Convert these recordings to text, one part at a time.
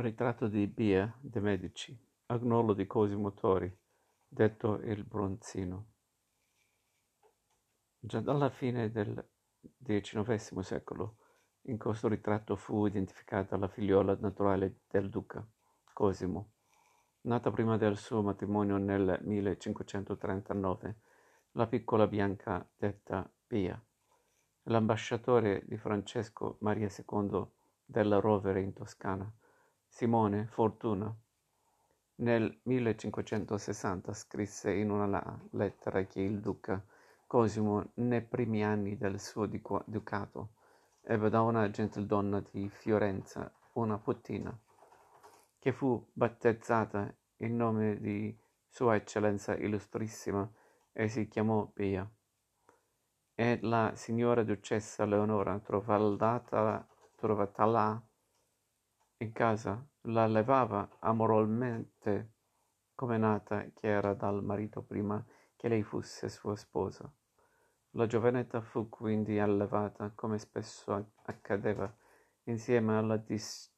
Ritratto di Bia de' Medici, Agnolo di Cosimo Tori, detto il Bronzino. Già dalla fine del XIX secolo in questo ritratto fu identificata la figliola naturale del duca, Cosimo, nata prima del suo matrimonio nel 1539, la piccola Bianca detta Pia. L'ambasciatore di Francesco Maria II della Rovere in Toscana Simone Fortuna nel 1560 scrisse in una lettera che il duca Cosimo nei primi anni del suo ducato ebbe da una gentildonna di Fiorenza una puttina che fu battezzata in nome di Sua Eccellenza Illustrissima e si chiamò Pia. E la signora ducessa Leonora trovata, trovata là in casa, la levava amorevolmente come nata che era dal marito prima che lei fosse sua sposa. La giovinetta fu quindi allevata, come spesso accadeva, insieme alla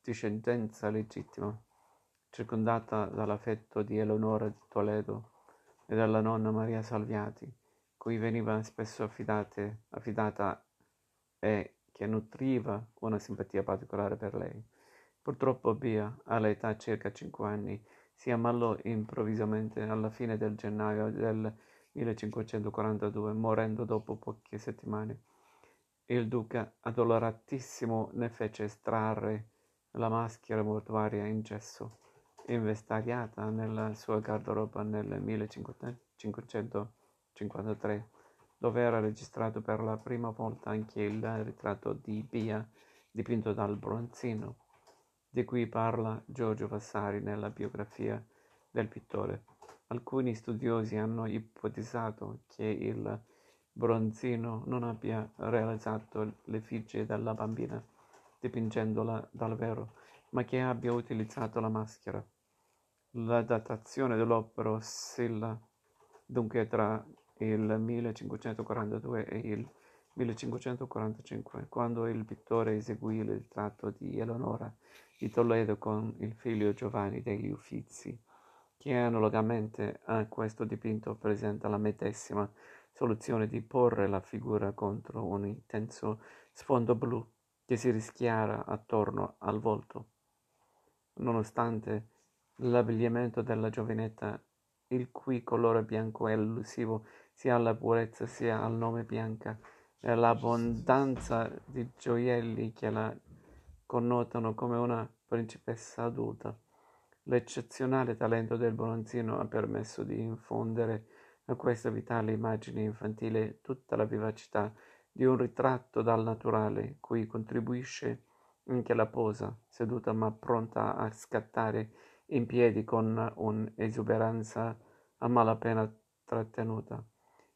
discendenza legittima, circondata dall'affetto di Eleonora di Toledo e dalla nonna Maria Salviati, cui veniva spesso affidate, affidata e che nutriva una simpatia particolare per lei. Purtroppo Bia, all'età circa cinque anni, si ammalò improvvisamente alla fine del gennaio del 1542, morendo dopo poche settimane. Il duca, addoloratissimo, ne fece estrarre la maschera mortuaria in gesso, investariata nella sua garderoba nel 1553, dove era registrato per la prima volta anche il ritratto di Bia dipinto dal bronzino di cui parla Giorgio Vassari nella biografia del pittore. Alcuni studiosi hanno ipotizzato che il Bronzino non abbia realizzato l'effigie della bambina dipingendola dal vero, ma che abbia utilizzato la maschera. La datazione dell'opera oscilla dunque tra il 1542 e il 1545, quando il pittore eseguì il ritratto di Eleonora di Toledo con il figlio Giovanni degli Uffizi, che analogamente a questo dipinto presenta la medesima soluzione di porre la figura contro un intenso sfondo blu che si rischiara attorno al volto. Nonostante l'abbigliamento della giovinetta, il cui colore bianco è elusivo sia alla purezza sia al nome bianca, e l'abbondanza di gioielli che la connotano come una principessa adulta. L'eccezionale talento del Bronzino ha permesso di infondere a questa vitale immagine infantile tutta la vivacità di un ritratto dal naturale, cui contribuisce anche la posa, seduta ma pronta a scattare in piedi con un'esuberanza a malapena trattenuta,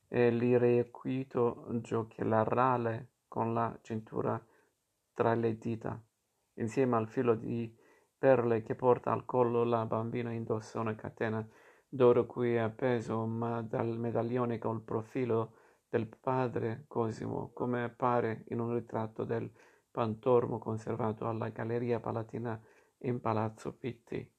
e l'irrequieto giocherale con la cintura tra le dita. Insieme al filo di perle che porta al collo la bambina indossa una catena d'oro cui è appeso un medaglione col profilo del padre Cosimo, come appare in un ritratto del Pantormo conservato alla Galleria Palatina in Palazzo Pitti.